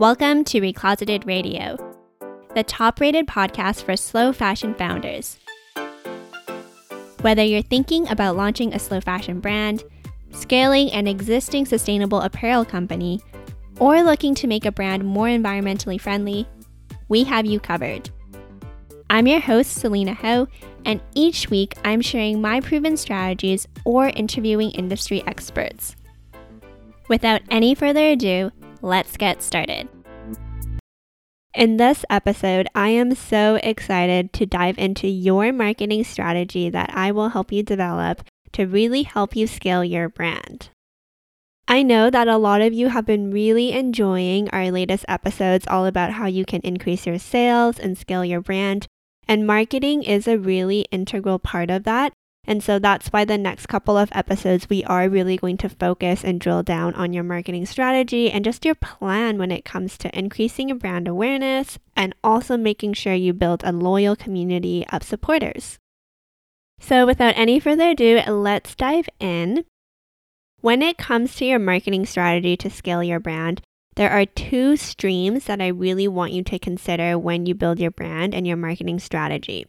Welcome to Recloseted Radio, the top rated podcast for slow fashion founders. Whether you're thinking about launching a slow fashion brand, scaling an existing sustainable apparel company, or looking to make a brand more environmentally friendly, we have you covered. I'm your host, Selena Ho, and each week I'm sharing my proven strategies or interviewing industry experts. Without any further ado, let's get started. In this episode, I am so excited to dive into your marketing strategy that I will help you develop to really help you scale your brand. I know that a lot of you have been really enjoying our latest episodes all about how you can increase your sales and scale your brand, and marketing is a really integral part of that. And so that's why the next couple of episodes, we are really going to focus and drill down on your marketing strategy and just your plan when it comes to increasing your brand awareness and also making sure you build a loyal community of supporters. So, without any further ado, let's dive in. When it comes to your marketing strategy to scale your brand, there are two streams that I really want you to consider when you build your brand and your marketing strategy.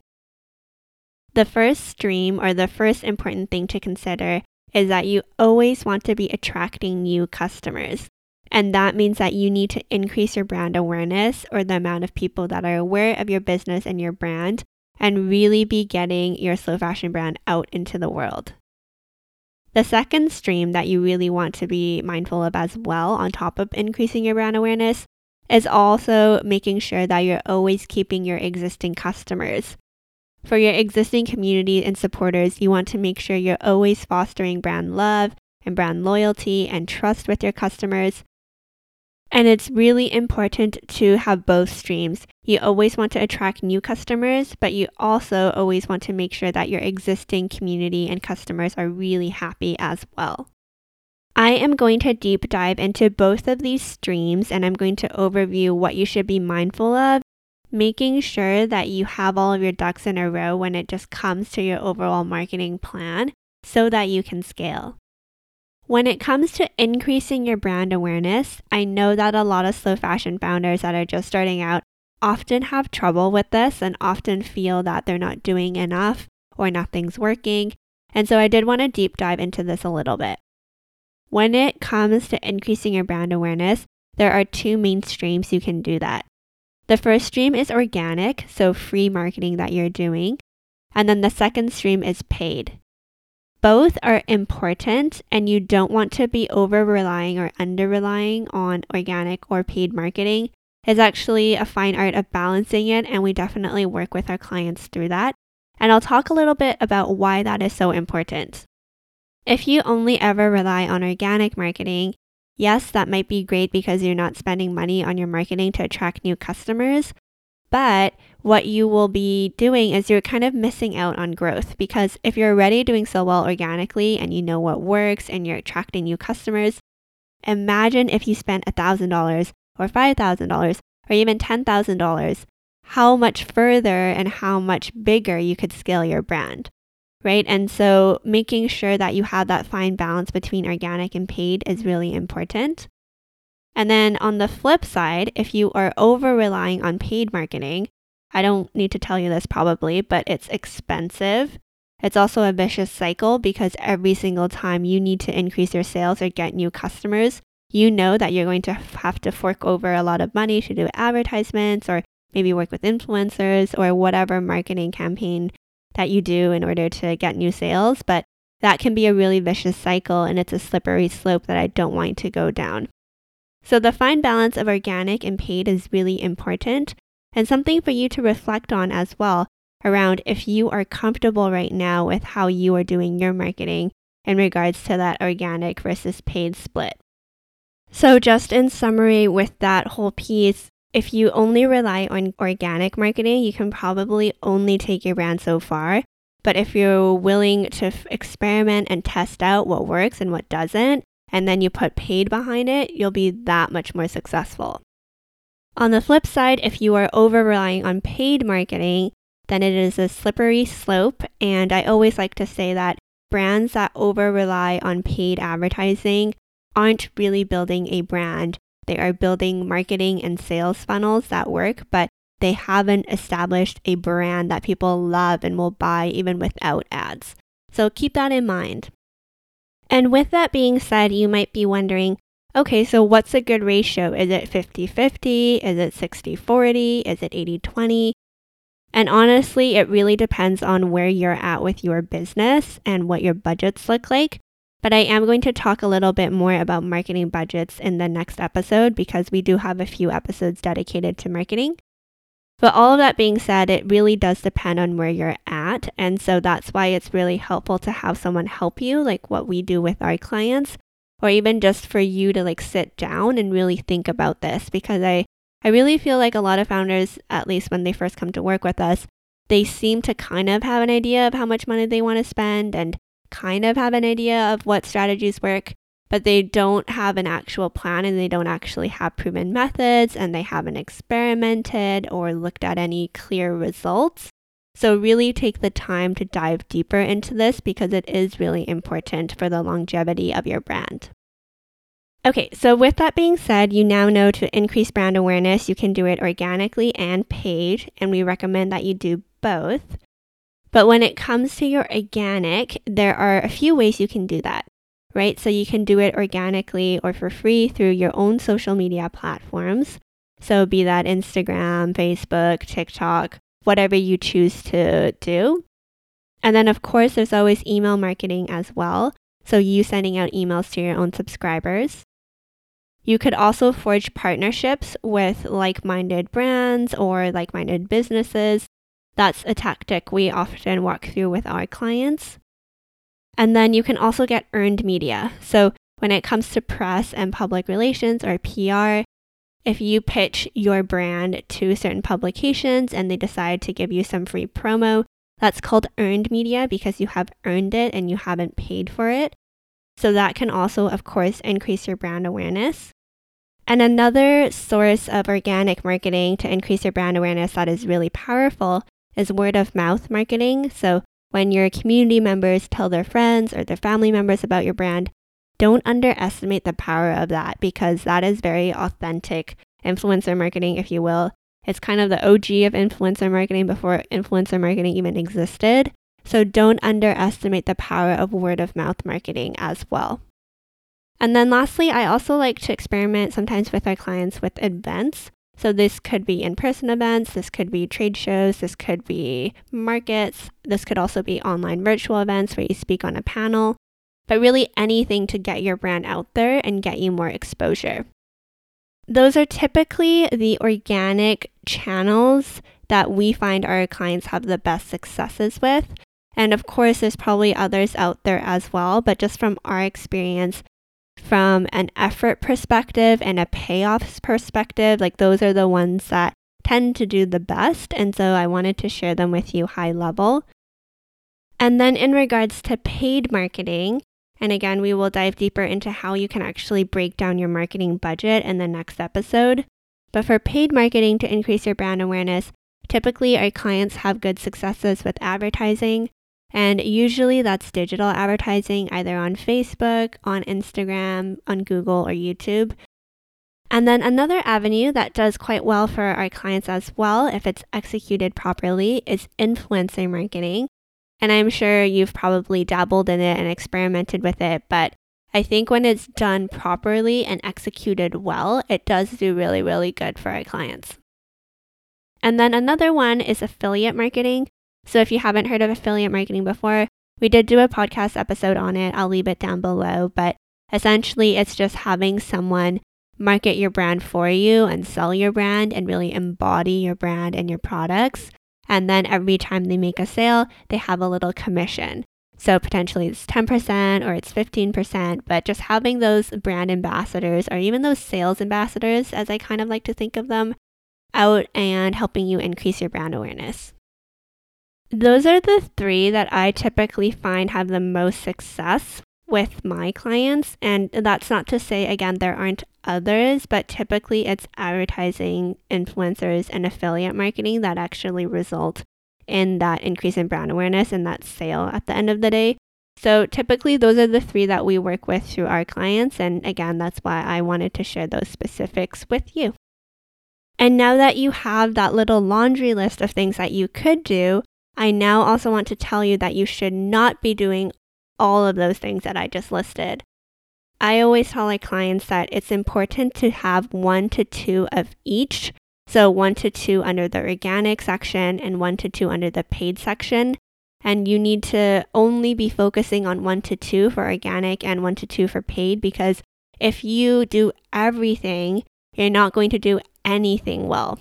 The first stream or the first important thing to consider is that you always want to be attracting new customers. And that means that you need to increase your brand awareness or the amount of people that are aware of your business and your brand and really be getting your slow fashion brand out into the world. The second stream that you really want to be mindful of as well, on top of increasing your brand awareness, is also making sure that you're always keeping your existing customers. For your existing community and supporters, you want to make sure you're always fostering brand love and brand loyalty and trust with your customers and it's really important to have both streams. You always want to attract new customers, but you also always want to make sure that your existing community and customers are really happy as well. I am going to deep dive into both of these streams and I'm going to overview what you should be mindful of, making sure that you have all of your ducks in a row when it just comes to your overall marketing plan so that you can scale. When it comes to increasing your brand awareness, I know that a lot of slow fashion founders that are just starting out often have trouble with this and often feel that they're not doing enough or nothing's working. And so I did want to deep dive into this a little bit. When it comes to increasing your brand awareness, there are two main streams you can do that. The first stream is organic, so free marketing that you're doing. And then the second stream is paid. Both are important, and you don't want to be over relying or under relying on organic or paid marketing. It's actually a fine art of balancing it, and we definitely work with our clients through that. And I'll talk a little bit about why that is so important. If you only ever rely on organic marketing, yes, that might be great because you're not spending money on your marketing to attract new customers. But what you will be doing is you're kind of missing out on growth because if you're already doing so well organically and you know what works and you're attracting new customers, imagine if you spent $1,000 or $5,000 or even $10,000, how much further and how much bigger you could scale your brand, right? And so making sure that you have that fine balance between organic and paid is mm-hmm. really important. And then on the flip side, if you are over relying on paid marketing, I don't need to tell you this probably, but it's expensive. It's also a vicious cycle because every single time you need to increase your sales or get new customers, you know that you're going to have to fork over a lot of money to do advertisements or maybe work with influencers or whatever marketing campaign that you do in order to get new sales. But that can be a really vicious cycle and it's a slippery slope that I don't want to go down. So the fine balance of organic and paid is really important and something for you to reflect on as well around if you are comfortable right now with how you are doing your marketing in regards to that organic versus paid split. So, just in summary, with that whole piece, if you only rely on organic marketing, you can probably only take your brand so far. But if you're willing to f- experiment and test out what works and what doesn't, and then you put paid behind it, you'll be that much more successful. On the flip side, if you are over relying on paid marketing, then it is a slippery slope. And I always like to say that brands that over rely on paid advertising aren't really building a brand they are building marketing and sales funnels that work, but they haven't established a brand that people love and will buy even without ads. So keep that in mind. And with that being said, you might be wondering okay, so what's a good ratio? Is it 50 50? Is it 60 40? Is it 80 20? And honestly, it really depends on where you're at with your business and what your budgets look like. But I am going to talk a little bit more about marketing budgets in the next episode because we do have a few episodes dedicated to marketing. But all of that being said, it really does depend on where you're at. And so that's why it's really helpful to have someone help you, like what we do with our clients, or even just for you to like sit down and really think about this because I I really feel like a lot of founders, at least when they first come to work with us, they seem to kind of have an idea of how much money they want to spend and kind of have an idea of what strategies work, but they don't have an actual plan and they don't actually have proven methods and they haven't experimented or looked at any clear results. So, really take the time to dive deeper into this because it is really important for the longevity of your brand. Okay, so with that being said, you now know to increase brand awareness, you can do it organically and paid, and we recommend that you do both. But when it comes to your organic, there are a few ways you can do that, right? So you can do it organically or for free through your own social media platforms. So be that Instagram, Facebook, TikTok, whatever you choose to do. And then, of course, there's always email marketing as well. So you sending out emails to your own subscribers. You could also forge partnerships with like minded brands or like minded businesses that's a tactic we often walk through with our clients. And then you can also get earned media. So when it comes to press and public relations or PR, if you pitch your brand to certain publications and they decide to give you some free promo, that's called earned media because you have earned it and you haven't paid for it. So that can also, of course, increase your brand awareness. And another source of organic marketing to increase your brand awareness that is really powerful is word of mouth marketing. So when your community members tell their friends or their family members about your brand, don't underestimate the power of that because that is very authentic influencer marketing, if you will. It's kind of the OG of influencer marketing before influencer marketing even existed. So don't underestimate the power of word of mouth marketing as well. And then lastly, I also like to experiment sometimes with our clients with events. So this could be in-person events, this could be trade shows, this could be markets, this could also be online virtual events where you speak on a panel, but really anything to get your brand out there and get you more exposure. Those are typically the organic channels that we find our clients have the best successes with. And of course, there's probably others out there as well, but just from our experience, from an effort perspective and a payoffs perspective, like those are the ones that tend to do the best. And so I wanted to share them with you high level. And then in regards to paid marketing, and again, we will dive deeper into how you can actually break down your marketing budget in the next episode. But for paid marketing to increase your brand awareness, typically our clients have good successes with advertising. And usually that's digital advertising either on Facebook, on Instagram, on Google, or YouTube. And then another avenue that does quite well for our clients as well, if it's executed properly, is influencer marketing. And I'm sure you've probably dabbled in it and experimented with it, but I think when it's done properly and executed well, it does do really, really good for our clients. And then another one is affiliate marketing. So if you haven't heard of affiliate marketing before, we did do a podcast episode on it. I'll leave it down below. But essentially, it's just having someone market your brand for you and sell your brand and really embody your brand and your products. And then every time they make a sale, they have a little commission. So potentially it's 10% or it's 15%, but just having those brand ambassadors or even those sales ambassadors, as I kind of like to think of them, out and helping you increase your brand awareness. Those are the three that I typically find have the most success with my clients. And that's not to say, again, there aren't others, but typically it's advertising, influencers, and affiliate marketing that actually result in that increase in brand awareness and that sale at the end of the day. So typically, those are the three that we work with through our clients. And again, that's why I wanted to share those specifics with you. And now that you have that little laundry list of things that you could do, I now also want to tell you that you should not be doing all of those things that I just listed. I always tell my clients that it's important to have one to two of each. So, one to two under the organic section and one to two under the paid section. And you need to only be focusing on one to two for organic and one to two for paid because if you do everything, you're not going to do anything well,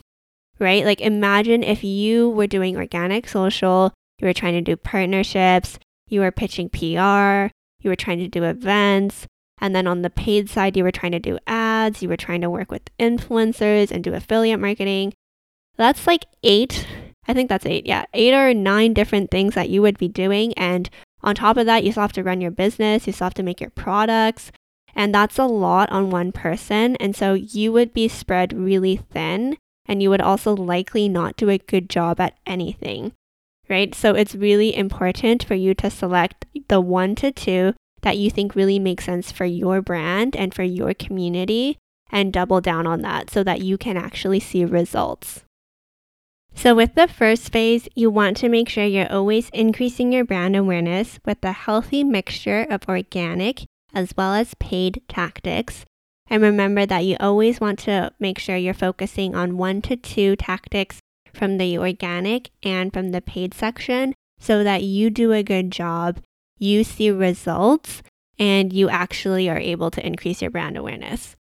right? Like, imagine if you were doing organic social, you were trying to do partnerships, you were pitching PR, you were trying to do events, and then on the paid side, you were trying to do ads, you were trying to work with influencers and do affiliate marketing. That's like eight, I think that's eight, yeah, eight or nine different things that you would be doing. And on top of that, you still have to run your business, you still have to make your products. And that's a lot on one person. And so you would be spread really thin, and you would also likely not do a good job at anything, right? So it's really important for you to select the one to two that you think really makes sense for your brand and for your community and double down on that so that you can actually see results. So, with the first phase, you want to make sure you're always increasing your brand awareness with a healthy mixture of organic as well as paid tactics. And remember that you always want to make sure you're focusing on one to two tactics from the organic and from the paid section so that you do a good job you see results and you actually are able to increase your brand awareness.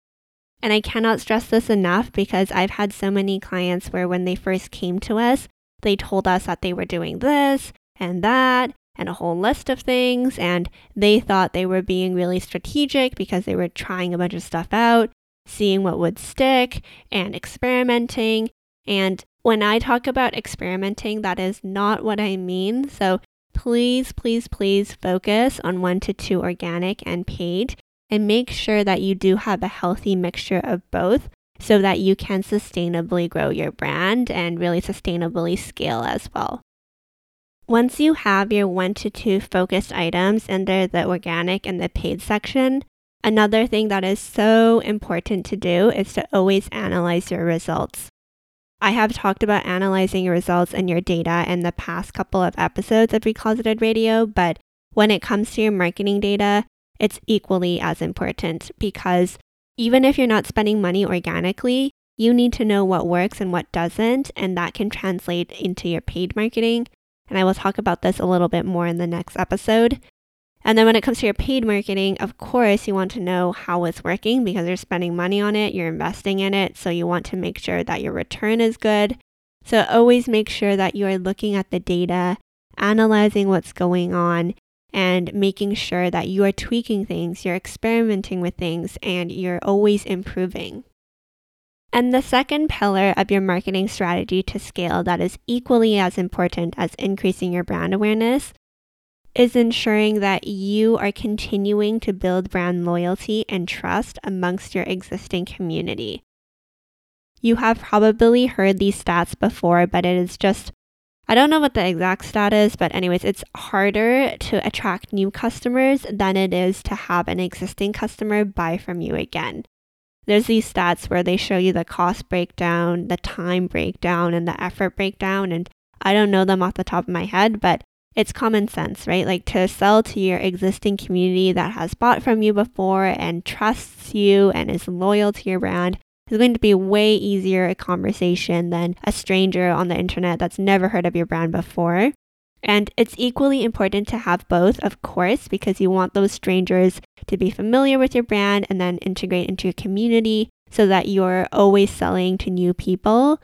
And I cannot stress this enough because I've had so many clients where when they first came to us, they told us that they were doing this and that and a whole list of things. And they thought they were being really strategic because they were trying a bunch of stuff out, seeing what would stick, and experimenting. And when I talk about experimenting, that is not what I mean. So please, please, please focus on one to two organic and paid and make sure that you do have a healthy mixture of both so that you can sustainably grow your brand and really sustainably scale as well. Once you have your one to two focused items under the organic and the paid section, another thing that is so important to do is to always analyze your results. I have talked about analyzing your results and your data in the past couple of episodes of Recloseted Radio, but when it comes to your marketing data, it's equally as important because even if you're not spending money organically, you need to know what works and what doesn't, and that can translate into your paid marketing. And I will talk about this a little bit more in the next episode. And then when it comes to your paid marketing, of course, you want to know how it's working because you're spending money on it, you're investing in it. So you want to make sure that your return is good. So always make sure that you are looking at the data, analyzing what's going on, and making sure that you are tweaking things, you're experimenting with things, and you're always improving. And the second pillar of your marketing strategy to scale that is equally as important as increasing your brand awareness is ensuring that you are continuing to build brand loyalty and trust amongst your existing community. You have probably heard these stats before, but it is just, I don't know what the exact stat is, but, anyways, it's harder to attract new customers than it is to have an existing customer buy from you again. There's these stats where they show you the cost breakdown, the time breakdown, and the effort breakdown. And I don't know them off the top of my head, but it's common sense, right? Like to sell to your existing community that has bought from you before and trusts you and is loyal to your brand is going to be way easier a conversation than a stranger on the internet that's never heard of your brand before. And it's equally important to have both, of course, because you want those strangers to be familiar with your brand and then integrate into your community so that you're always selling to new people.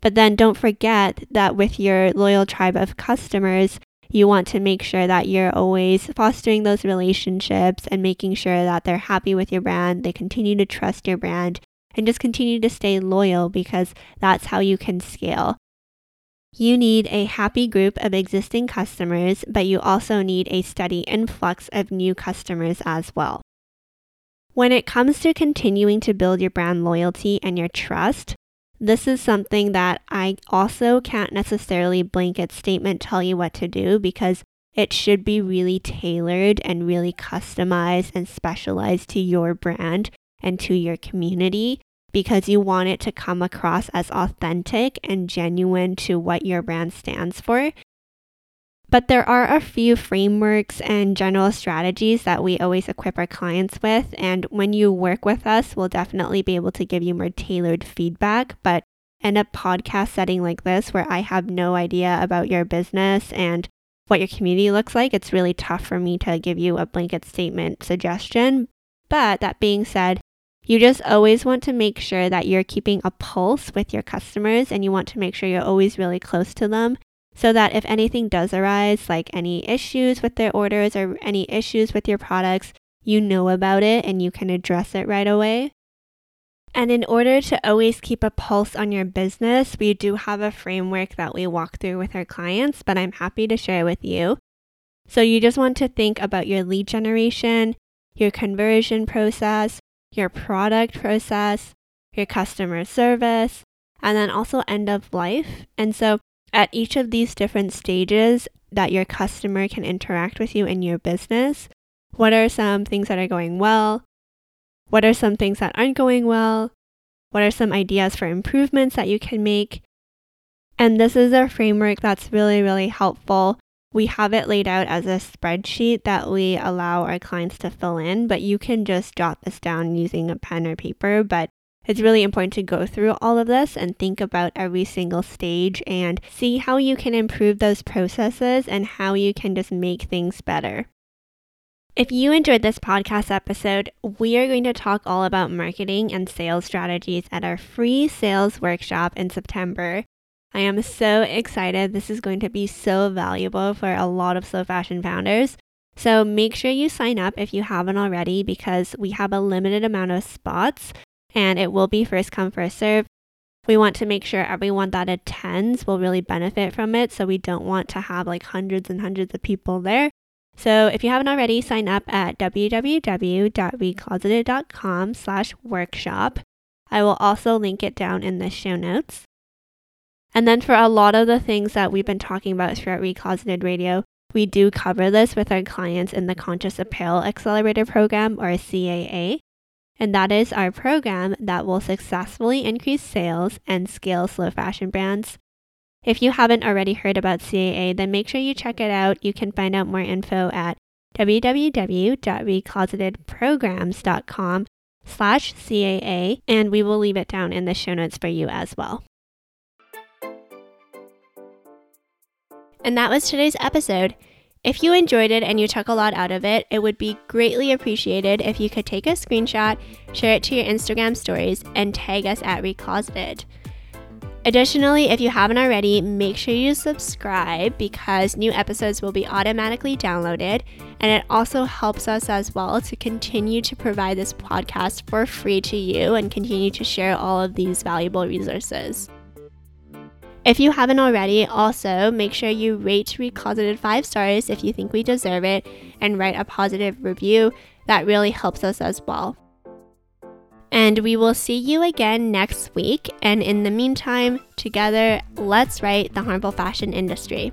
But then don't forget that with your loyal tribe of customers, you want to make sure that you're always fostering those relationships and making sure that they're happy with your brand, they continue to trust your brand, and just continue to stay loyal because that's how you can scale. You need a happy group of existing customers, but you also need a steady influx of new customers as well. When it comes to continuing to build your brand loyalty and your trust, this is something that I also can't necessarily blanket statement tell you what to do because it should be really tailored and really customized and specialized to your brand and to your community because you want it to come across as authentic and genuine to what your brand stands for. But there are a few frameworks and general strategies that we always equip our clients with. And when you work with us, we'll definitely be able to give you more tailored feedback. But in a podcast setting like this, where I have no idea about your business and what your community looks like, it's really tough for me to give you a blanket statement suggestion. But that being said, you just always want to make sure that you're keeping a pulse with your customers and you want to make sure you're always really close to them so that if anything does arise, like any issues with their orders or any issues with your products, you know about it and you can address it right away. And in order to always keep a pulse on your business, we do have a framework that we walk through with our clients, but I'm happy to share with you. So you just want to think about your lead generation, your conversion process, your product process, your customer service, and then also end of life. And so at each of these different stages that your customer can interact with you in your business, what are some things that are going well? What are some things that aren't going well? What are some ideas for improvements that you can make? And this is a framework that's really, really helpful. We have it laid out as a spreadsheet that we allow our clients to fill in, but you can just jot this down using a pen or paper. But it's really important to go through all of this and think about every single stage and see how you can improve those processes and how you can just make things better. If you enjoyed this podcast episode, we are going to talk all about marketing and sales strategies at our free sales workshop in September. I am so excited. This is going to be so valuable for a lot of slow fashion founders. So make sure you sign up if you haven't already because we have a limited amount of spots and it will be first come, first serve. We want to make sure everyone that attends will really benefit from it. So we don't want to have like hundreds and hundreds of people there. So if you haven't already, sign up at www.recloseted.com slash workshop. I will also link it down in the show notes. And then for a lot of the things that we've been talking about throughout Recloseted Radio, we do cover this with our clients in the Conscious Apparel Accelerator Program or CAA and that is our program that will successfully increase sales and scale slow fashion brands. If you haven't already heard about CAA, then make sure you check it out. You can find out more info at www.reclosetedprograms.com slash CAA, and we will leave it down in the show notes for you as well. And that was today's episode. If you enjoyed it and you took a lot out of it, it would be greatly appreciated if you could take a screenshot, share it to your Instagram stories, and tag us at Recloseted. Additionally, if you haven't already, make sure you subscribe because new episodes will be automatically downloaded. And it also helps us as well to continue to provide this podcast for free to you and continue to share all of these valuable resources. If you haven't already, also make sure you rate Recloseted 5 stars if you think we deserve it and right a positive review. That really helps us as well. And we will see you again next week. And in the meantime, together, let's write the harmful fashion industry.